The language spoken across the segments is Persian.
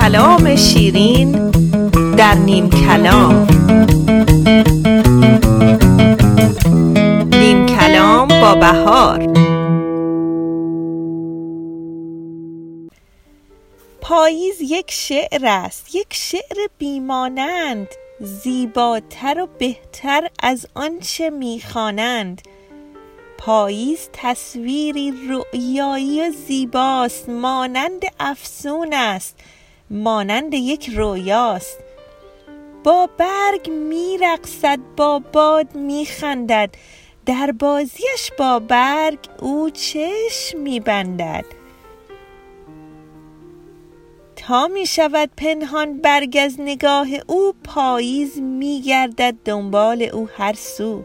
کلام شیرین در نیم کلام. نیم کلام با بهار. پاییز یک شعر است یک شعر بیمانند زیباتر و بهتر از آنچه می‌خوانند. پاییز تصویری رؤیایی و زیباست مانند افسون است مانند یک رویاست با برگ میرقصد با باد میخندد در بازیش با برگ او چشم میبندد. تا می شود پنهان برگ از نگاه او پاییز می گردد دنبال او هر سو.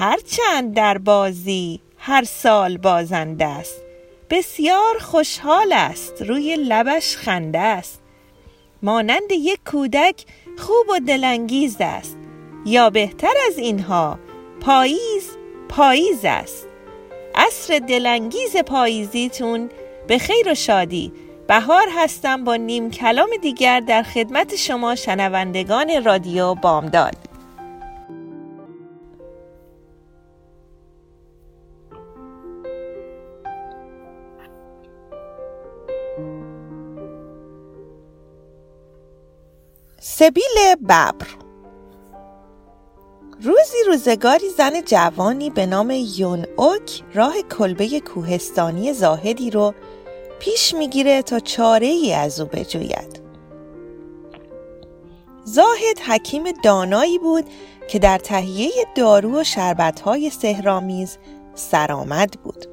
هرچند در بازی هر سال بازنده است. بسیار خوشحال است روی لبش خنده است. مانند یک کودک خوب و دلانگیز است. یا بهتر از اینها پاییز پاییز است. عصر دلانگیز پاییزیتون به خیر و شادی. بهار هستم با نیم کلام دیگر در خدمت شما شنوندگان رادیو بامداد. سبیل ببر. روزی روزگاری زن جوانی به نام یون اوک راه کلبه کوهستانی زاهدی رو پیش می‌گیره تا چاره ای از او بجوید. زاهد حکیم دانایی بود که در تهیه دارو و شربتهای سهرامیز سرآمد بود.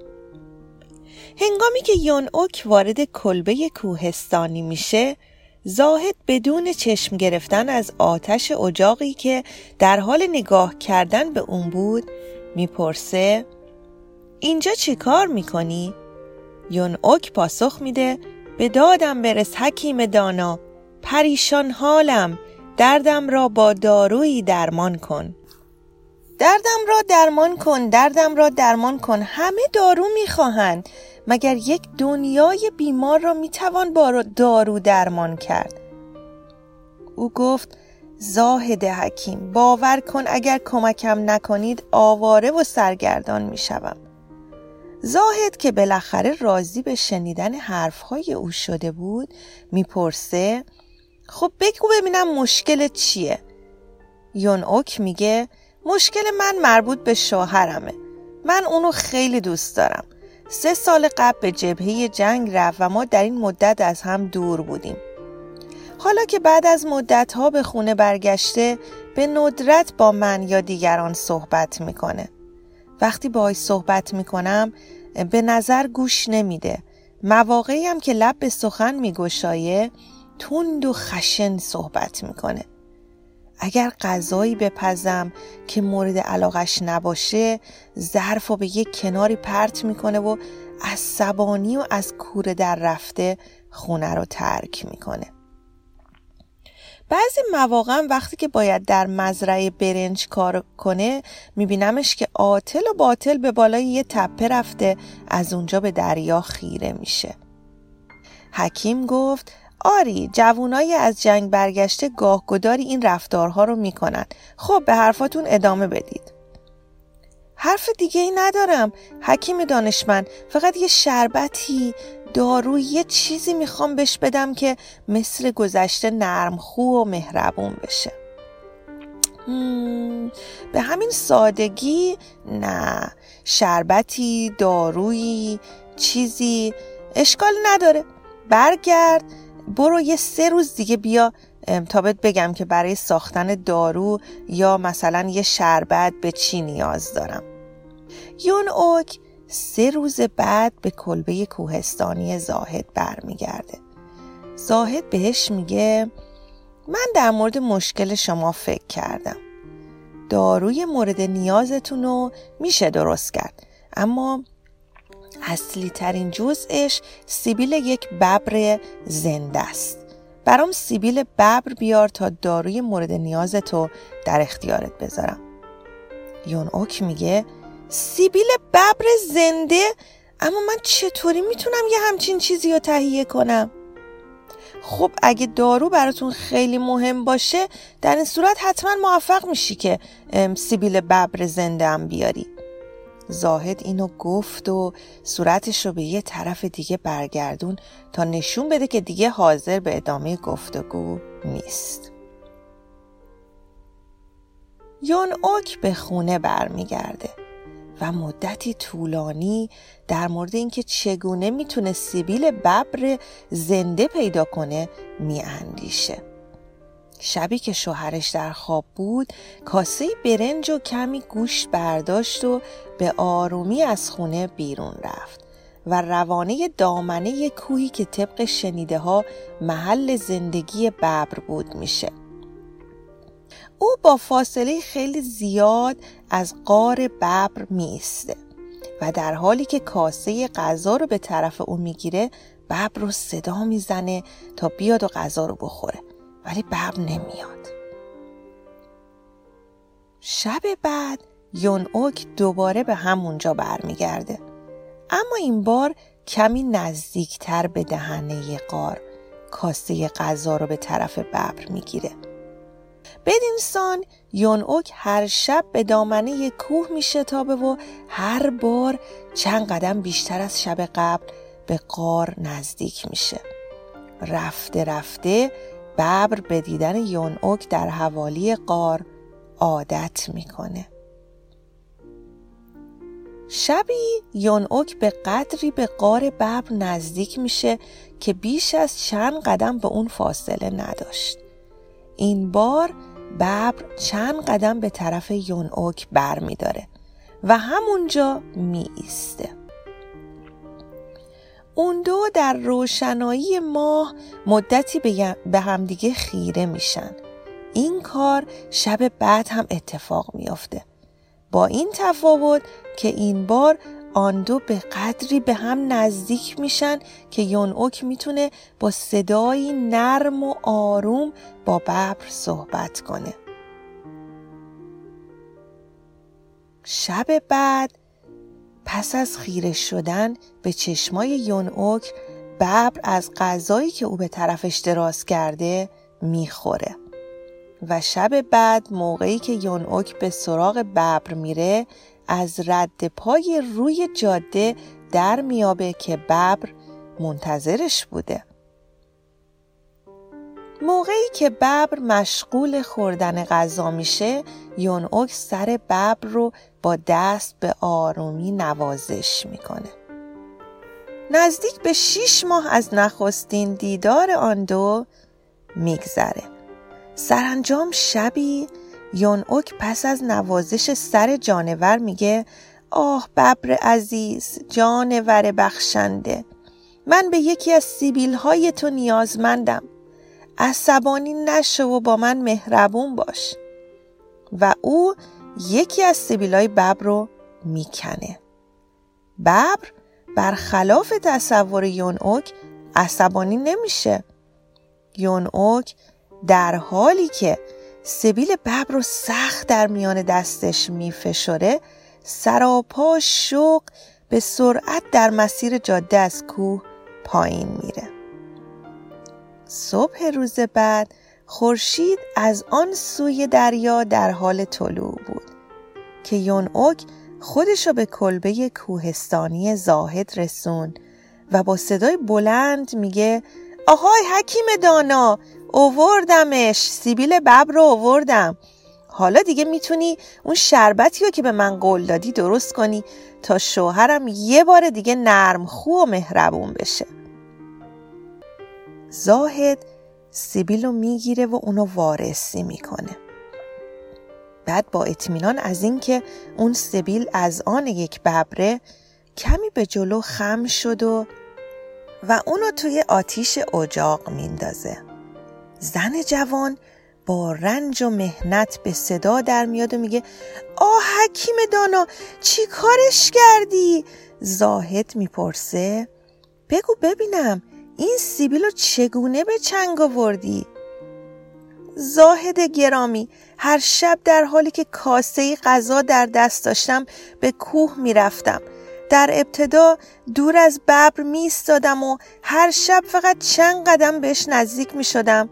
هنگامی که یون اوک وارد کلبه کوهستانی میشه زاهد بدون چشم گرفتن از آتش اجاقی که در حال نگاه کردن به اون بود می‌پرسه اینجا چی کار می‌کنی؟ یون اوک پاسخ میده به دادم برس حکیم دانا پریشان حالم دردم را با دارویی درمان کن دردم را درمان کن دردم را درمان کن همه دارو می‌خواهند مگر یک دنیای بیمار را می‌توان با دارو درمان کرد؟ او گفت زاهد حکیم باور کن اگر کمکم نکنید آواره و سرگردان می‌شوم. زاهد که بالاخره راضی به شنیدن حرفهای او شده بود می‌پرسه خب بگو ببینم مشکل چیه؟ یون اوک میگه مشکل من مربوط به شوهرمه. من اونو خیلی دوست دارم. سه سال قبل به جبهه جنگ رفت و ما در این مدت از هم دور بودیم. حالا که بعد از مدت ها به خونه برگشته به ندرت با من یا دیگران صحبت می‌کنه. وقتی باهاش صحبت می‌کنم به نظر گوش نمیده. مواقعی هم که لب به سخن میگشایه تند و خشن صحبت می‌کنه. اگر غذایی بپزم که مورد علاقش نباشه ظرف و به یک کناری پرت می‌کنه و از سبانی و از کوره در رفته خونه رو ترک می‌کنه. بعضی مواقع وقتی که باید در مزرعه برنج کار کنه میبینمش که عاطل و باطل به بالای یه تپه رفته از اونجا به دریا خیره میشه. حکیم گفت آری جوونای از جنگ برگشته گاهگداری این رفتارها رو می‌کنن. خب به حرفاتون ادامه بدید. حرف دیگه ای ندارم. حکیم دانشمند فقط یه شربتی دارو یه چیزی می‌خوام بهش بدم که مثل گذشته نرمخو و مهربون بشه. به همین سادگی؟ نه. شربتی دارویی چیزی. اشکال نداره. برگرد. برو یه سه روز دیگه بیا تا بهت بگم که برای ساختن دارو یا مثلا یه شربت به چی نیاز دارم. یون اوک سه روز بعد به کلبه کوهستانی زاهد برمیگرده. زاهد بهش میگه من در مورد مشکل شما فکر کردم. داروی مورد نیازتون رو میشه درست کرد اما اصلی ترین جزءش سیبیل یک ببر زنده است. برام سیبیل ببر بیار تا داروی مورد نیازتو در اختیارت بذارم. یون اوک میگه سیبیل ببر زنده؟ اما من چطوری می‌تونم یه همچین چیزی رو تهیه کنم؟ خب اگه دارو براتون خیلی مهم باشه در این صورت حتما موفق میشی که سیبیل ببر زنده هم بیاری. زاهد اینو گفت و صورتش رو به یه طرف دیگه برگردون تا نشون بده که دیگه حاضر به ادامه گفتگو نیست. یون اوک به خونه برمیگرده و مدتی طولانی در مورد اینکه چگونه می‌تونه سیبیل ببر زنده پیدا کنه میاندیشه. شبی که شوهرش در خواب بود کاسه برنج و کمی گوشت برداشت و به آرومی از خونه بیرون رفت و روانه دامنه کوهی که طبق شنیده ها محل زندگی ببر بود میشه. او با فاصله خیلی زیاد از قار ببر میسته و در حالی که کاسه غذا رو به طرف او می‌گیره ببر رو صدا می‌زنه تا بیاد و غذا رو بخوره. ولی ببر نمیاد. شب بعد یون اوک دوباره به همونجا برمیگرده. اما این بار کمی نزدیکتر به دهنه قار کاسه غذا رو به طرف ببر می‌گیره. بدین سان یون اوک هر شب به دامنه کوه میشتابه و هر بار چند قدم بیشتر از شب قبل به قار نزدیک میشه. رفته رفته ببر به دیدن یون اوک در حوالی قار عادت می‌کنه شبی یون اوک به قدری به قار ببر نزدیک میشه که بیش از چند قدم به اون فاصله نداشت این بار ببر چند قدم به طرف یون اوک بر می داره و همونجا می ایسته. اون دو در روشنایی ماه مدتی به همدیگه خیره میشن. این کار شب بعد هم اتفاق میافته. با این تفاوت که این بار آن دو به قدری به هم نزدیک میشن که یون اوک می‌تونه با صدایی نرم و آروم با ببر صحبت کنه شب بعد پس از خیره شدن به چشمای یون اوک ببر از غذایی که او به طرفش دراز کرده می‌خوره. و شب بعد موقعی که یون اوک به سراغ ببر میره از رد پای روی جاده در میابه که ببر منتظرش بوده. موقعی که ببر مشغول خوردن غذا میشه یون اوک سر ببر رو دست به آرومی نوازش می‌کنه. نزدیک به شیش ماه از نخستین دیدار آن دو میگذره. سرانجام شبی یون اوک پس از نوازش سر جانور میگه آه ببر عزیز جانور بخشنده من به یکی از سیبیل های تو نیازمندم. عصبانی نشو و با من مهربون باش. و او یکی از سیبیل های ببر رو می‌کنه. ببر برخلاف تصور یون اوک عصبانی نمیشه. یون اوک در حالی که سبیل ببر رو سخت در میان دستش میفشره سراپا شوق به سرعت در مسیر جاده از کوه پایین میره. صبح روز بعد خورشید از آن سوی دریا در حال طلوع بود که یون اوک خودش به کلبه کوهستانی زاهد رسون و با صدای بلند میگه آهای حکیم دانا اووردمش سیبیل ببر رو اووردم. حالا دیگه می‌تونی اون شربتی رو که به من قول دادی درست کنی تا شوهرم یه بار دیگه نرم خو و مهربون بشه. زاهد سیبیل رو می‌گیره و اونو وارسی می‌کنه بعد با اطمینان از اینکه اون سبیل از آن یک ببره کمی به جلو خم شد و و اونو توی آتیش اجاق میندازه زن جوان با رنج و مهنت به صدا در میاد و میگه آه حکیم دانا چی کارش کردی؟ زاهد می‌پرسه بگو ببینم این سیبیل رو چگونه به چنگ آوردی؟ زاهد گرامی هر شب در حالی که کاسه غذا در دست داشتم به کوه می‌رفتم. در ابتدا دور از ببر می و هر شب فقط چند قدم بهش نزدیک می شدم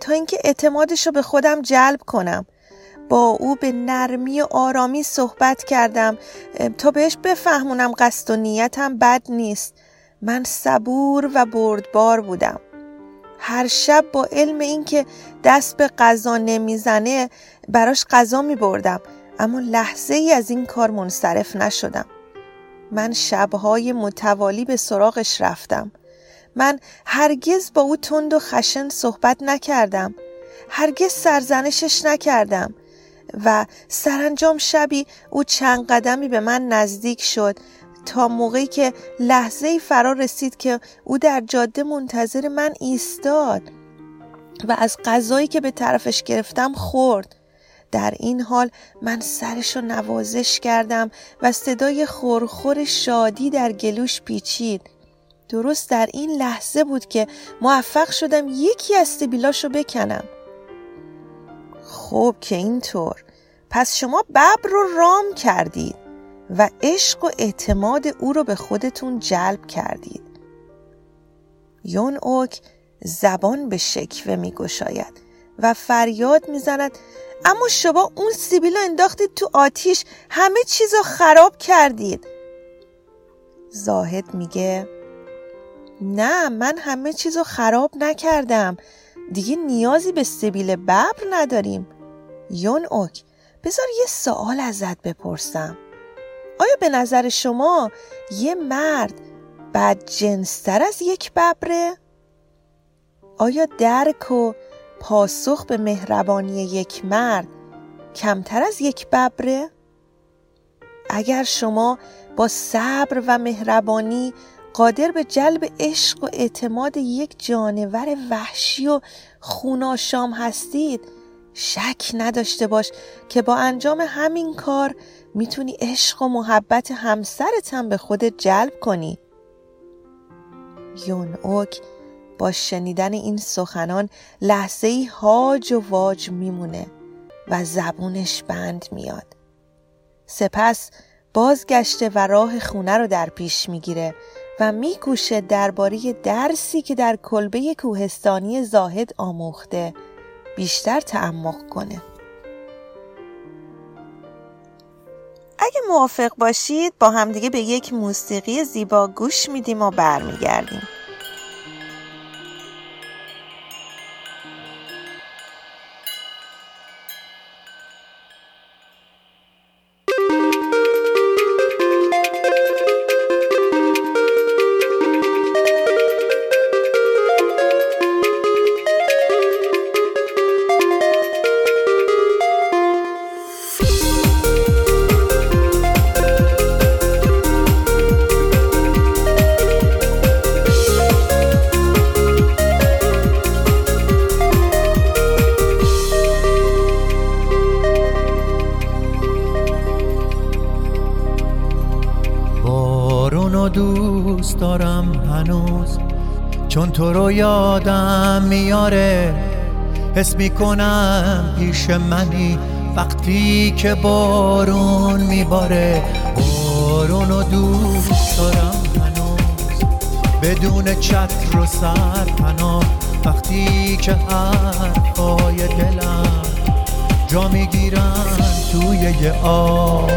تا اینکه اعتمادش رو به خودم جلب کنم. با او به نرمی و آرامی صحبت کردم تا بهش بفهمونم قصد و نیتم بد نیست. من صبور و بردبار بودم. هر شب با علم اینکه دست به غذا نمی‌زنه براش غذا می بردم اما لحظه ای از این کار منصرف نشدم. من شبهای متوالی به سراغش رفتم. من هرگز با او تند و خشن صحبت نکردم. هرگز سرزنشش نکردم. و سرانجام شبی او چند قدمی به من نزدیک شد تا موقعی که لحظه فرا رسید که او در جاده منتظر من ایستاد و از غذایی که به طرفش گرفتم خورد. در این حال من سرش رو نوازش کردم و صدای خورخور شادی در گلوش پیچید. درست در این لحظه بود که موفق شدم یکی از سبیلاش رو بکنم. خب که اینطور. پس شما ببر رو رام کردید. و عشق و اعتماد او رو به خودتون جلب کردید. یون اوک زبان به شکوه می گشاید و فریاد می‌زند اما شما اون سیبیل رو انداختید تو آتیش همه چیز رو خراب کردید. زاهد میگه نه من همه چیز رو خراب نکردم. دیگه نیازی به سیبیل ببر نداریم. یون اوک بذار یه سوال ازت بپرسم. آیا به نظر شما یه مرد بد جنستر از یک ببره؟ آیا درک و پاسخ به مهربانی یک مرد کمتر از یک ببره؟ اگر شما با صبر و مهربانی قادر به جلب عشق و اعتماد یک جانور وحشی و خوناشام هستید شک نداشته باش که با انجام همین کار می‌تونی عشق و محبت همسرت هم به خودت جلب کنی. یون اوک با شنیدن این سخنان لحظه ای هاج و واج میمونه و زبونش بند میاد. سپس بازگشته و راه خونه رو در پیش می‌گیره و میکوشه درباره درسی که در کلبه کوهستانی زاهد آموخته. بیشتر تعمق کنه. اگه موافق باشید با همدیگه به یک موسیقی زیبا گوش میدیم و برمیگردیم. حس می‌کنم پیش منی. وقتی که بارون میباره بارون و دوست دارم هنوز. بدون چتر و سرپناه وقتی که حرفای دلم جا می‌گیرن توی یه آب.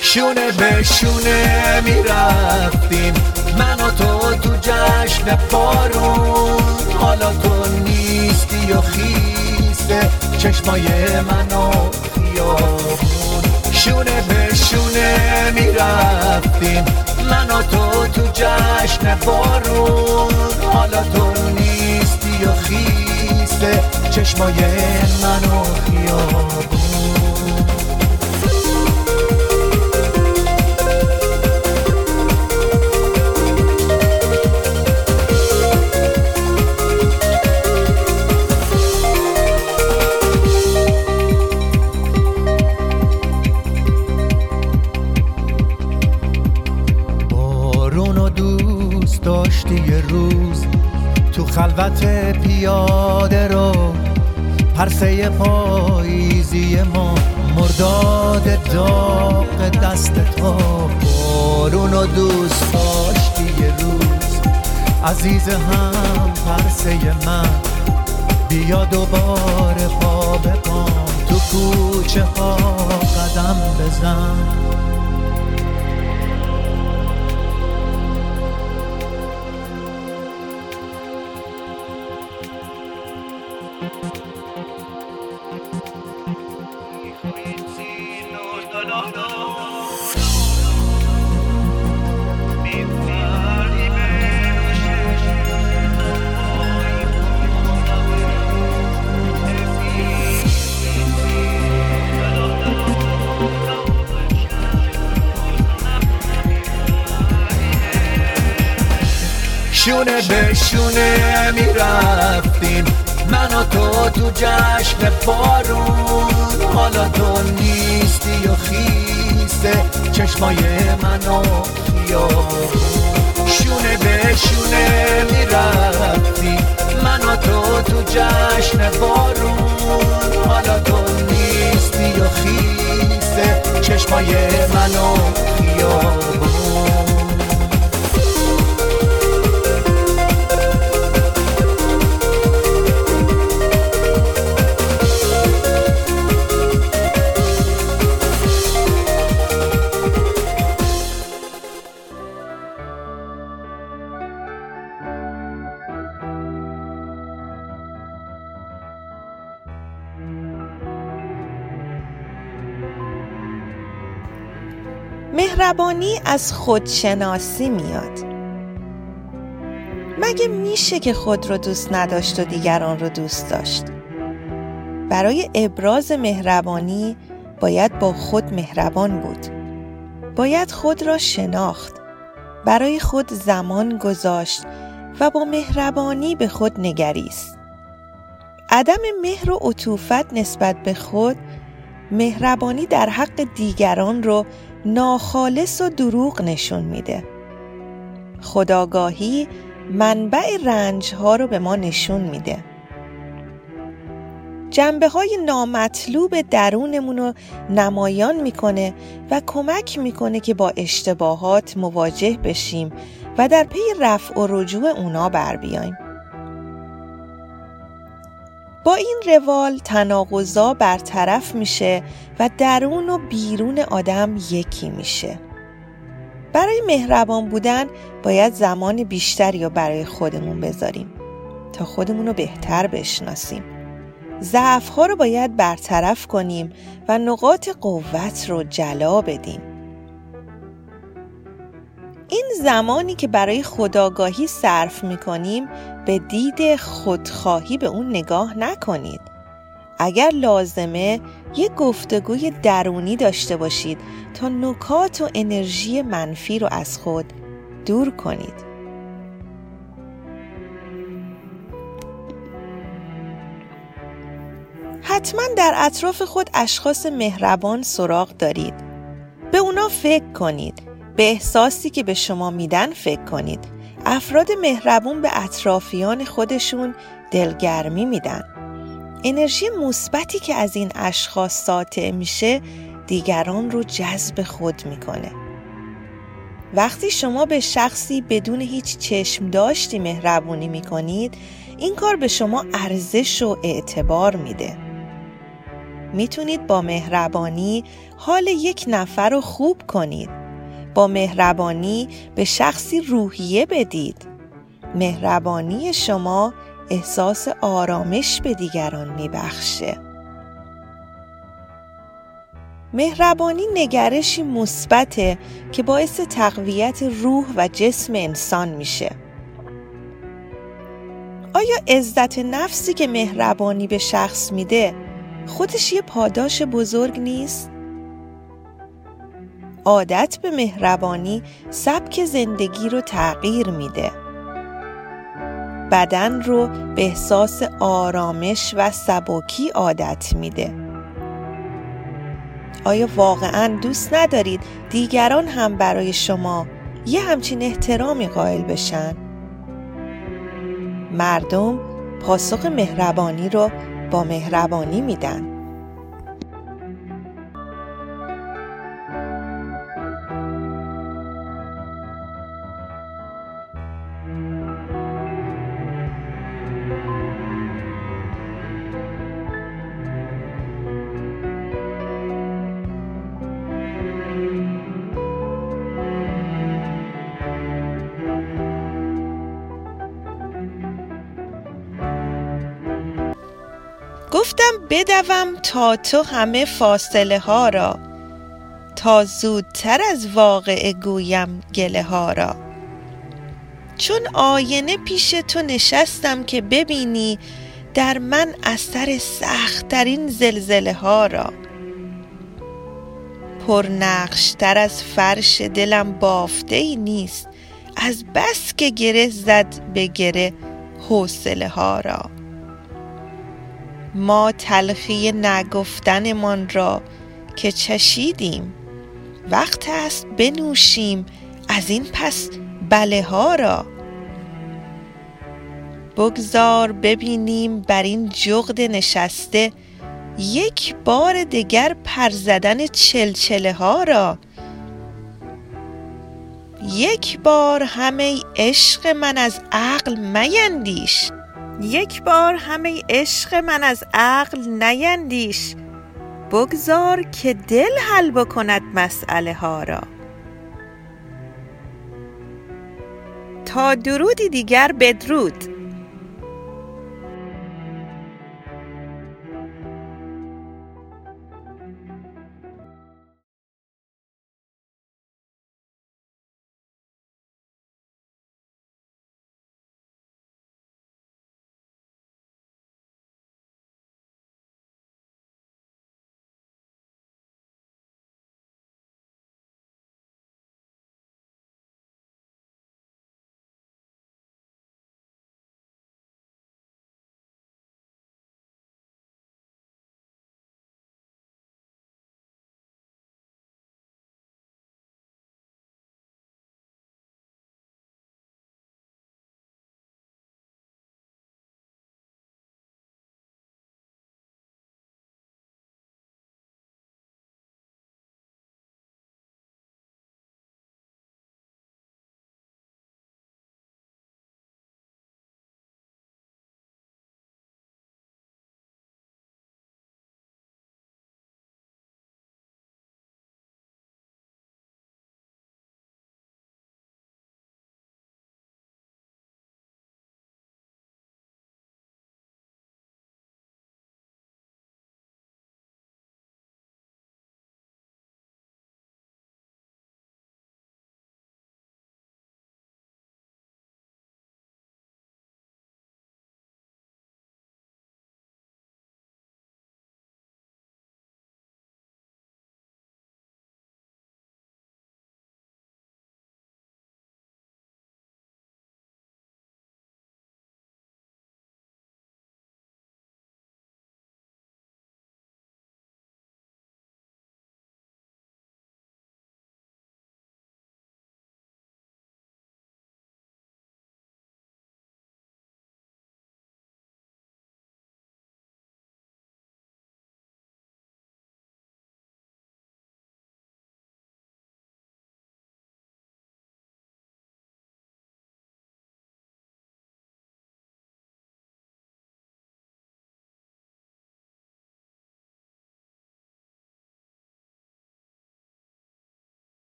شونه به شونه می‌رفتیم. من و تو تو جشن بارون حالا تو نیستی و خیسته چشمای من و خیابون. شونه به شونه می‌رفتیم. من و تو تو جشن بارون حالا تو نیستی و خیسته چشمای من و خیابون. شونه به شونه می‌رفتیم من و تو تو جشن بارون. حالا تو نیستی و خیسته. چشمای منو خیابون. شونه به شونه می‌رفتیم من و تو تو جشن بارون. حالا تو نیستی و خیسته. چشمای منو خیابون. از خودشناسی میاد. مگه میشه که خود رو دوست نداشت و دیگران رو دوست داشت؟ برای ابراز مهربانی باید با خود مهربان بود. باید خود را شناخت. برای خود زمان گذاشت و با مهربانی به خود نگریست. عدم مهر و عطوفت نسبت به خود مهربانی در حق دیگران رو ناخالص و دروغ نشون میده خداگاهی منبع رنج ها رو به ما نشون میده جنبه های نامطلوب درونمون رو نمایان می‌کنه و کمک می‌کنه که با اشتباهات مواجه بشیم و در پی رفع و رجوع اونا بر بیایم. با این روال تناقضا برطرف میشه و درون و بیرون آدم یکی میشه. برای مهربان بودن باید زمان بیشتری رو برای خودمون بذاریم تا خودمون رو بهتر بشناسیم. ضعف ها رو باید برطرف کنیم و نقاط قوت رو جلا بدیم. این زمانی که برای خداگاهی صرف می کنیم به دید خودخواهی به اون نگاه نکنید. اگر لازمه یه گفتگوی درونی داشته باشید تا نکات و انرژی منفی رو از خود دور کنید. حتما در اطراف خود اشخاص مهربان سراغ دارید. به اونا فکر کنید به احساسی که به شما میدن فکر کنید افراد مهربون به اطرافیان خودشون دلگرمی میدن. انرژی مثبتی که از این اشخاص ساطع میشه دیگران رو جذب خود می‌کنه. وقتی شما به شخصی بدون هیچ چشم داشتی مهربونی می‌کنید این کار به شما ارزش و اعتبار میده. می‌تونید با مهربانی حال یک نفر رو خوب کنید. با مهربانی به شخصی روحیه بدید. مهربانی شما احساس آرامش به دیگران میبخشه. مهربانی نگرشی مثبته که باعث تقویت روح و جسم انسان میشه. آیا عزت نفسی که مهربانی به شخص میده خودش یه پاداش بزرگ نیست؟ عادت به مهربانی سبک زندگی رو تغییر میده. بدن رو به احساس آرامش و سبکی عادت میده. آیا واقعا دوست ندارید دیگران هم برای شما یه همچین احترامی قائل بشن؟ مردم پاسخ مهربانی رو با مهربانی میدن. بدوم تا تو همه فاصله ها را تا زودتر از واقعه گویم گله ها را. چون آینه پیش تو نشستم که ببینی در من اثر سختترین زلزله ها را. پر تر از فرش دلم بافته ای نیست از بس که گره زد به گره حوصله ها را. ما تلخی نگفتنمان را که چشیدیم. وقت است بنوشیم از این پس بله ها را. بگذار ببینیم بر این جغد نشسته یک بار دگر پر زدن چلچله ها را. یک بار همه عشق من از عقل میندیش. یک بار همه عشق من از عقل نیندیش. بگذار که دل حل بکند مسئله ها را. تا درودی دیگر بدرود.